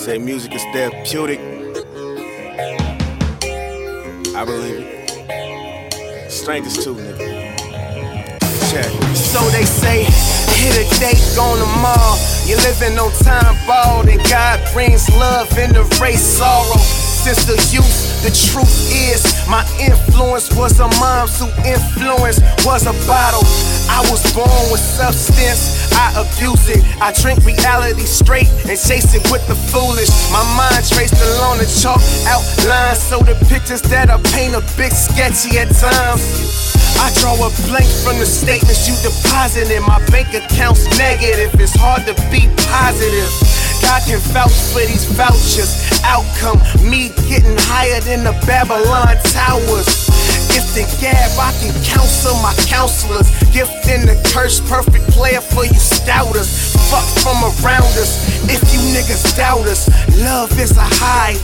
Say music is therapeutic. I believe it. Strangers too, nigga. Check. So they say, hit a date on the mall. You're living on time ball, and God brings love in the race sorrow. Since the youth, the truth is, my influence was a mom's who influence was a bottle. I was born with substance, I abuse it. I drink reality straight and chase it with the foolish. My mind traced along the chalk outline, so the pictures that I paint a bit sketchy at times. I draw a blank from the statements you deposit in my bank account's negative. It's hard to be positive. God can vouch for these vouchers. Outcome, me getting higher than the Babylon towers. Gift and gab, I can counsel my counselors. Gift and the curse, perfect player for you stouters. Fuck from around us, if you niggas doubt us. Love is a high,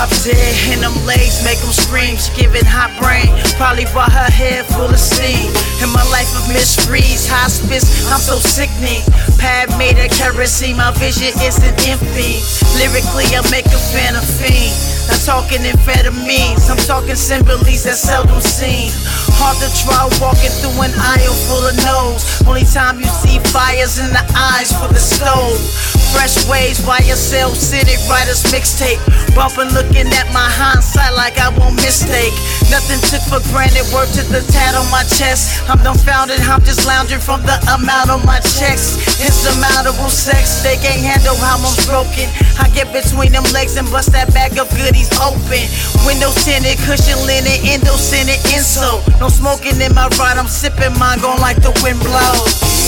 Drop dead in them legs, make them scream. She giving hot brain, probably brought her head full of steam. In my life of mysteries, hospice, I'm so sickening. Pad made a kerosene, my vision isn't empty. Lyrically, I make a fan of fiend. I'm talking amphetamines, I'm talking symbols that seldom seen. Hard to try walking through an aisle full of nose. Only time you see fires in the eyes for the stove. Fresh waves by yourself, city writers mixtape. Bumping, looking at my hindsight like I won't mistake. Nothing took for granted, word to the tat on my chest. I'm dumbfounded, I'm just lounging from the amount of my checks. Insurmountable sex, they can't handle how I'm broken. I get between them legs and bust that bag of goodies open. Windows tinted, cushion linen, endo scented insult. No smoking in my ride, I'm sipping mine, going like the wind blows.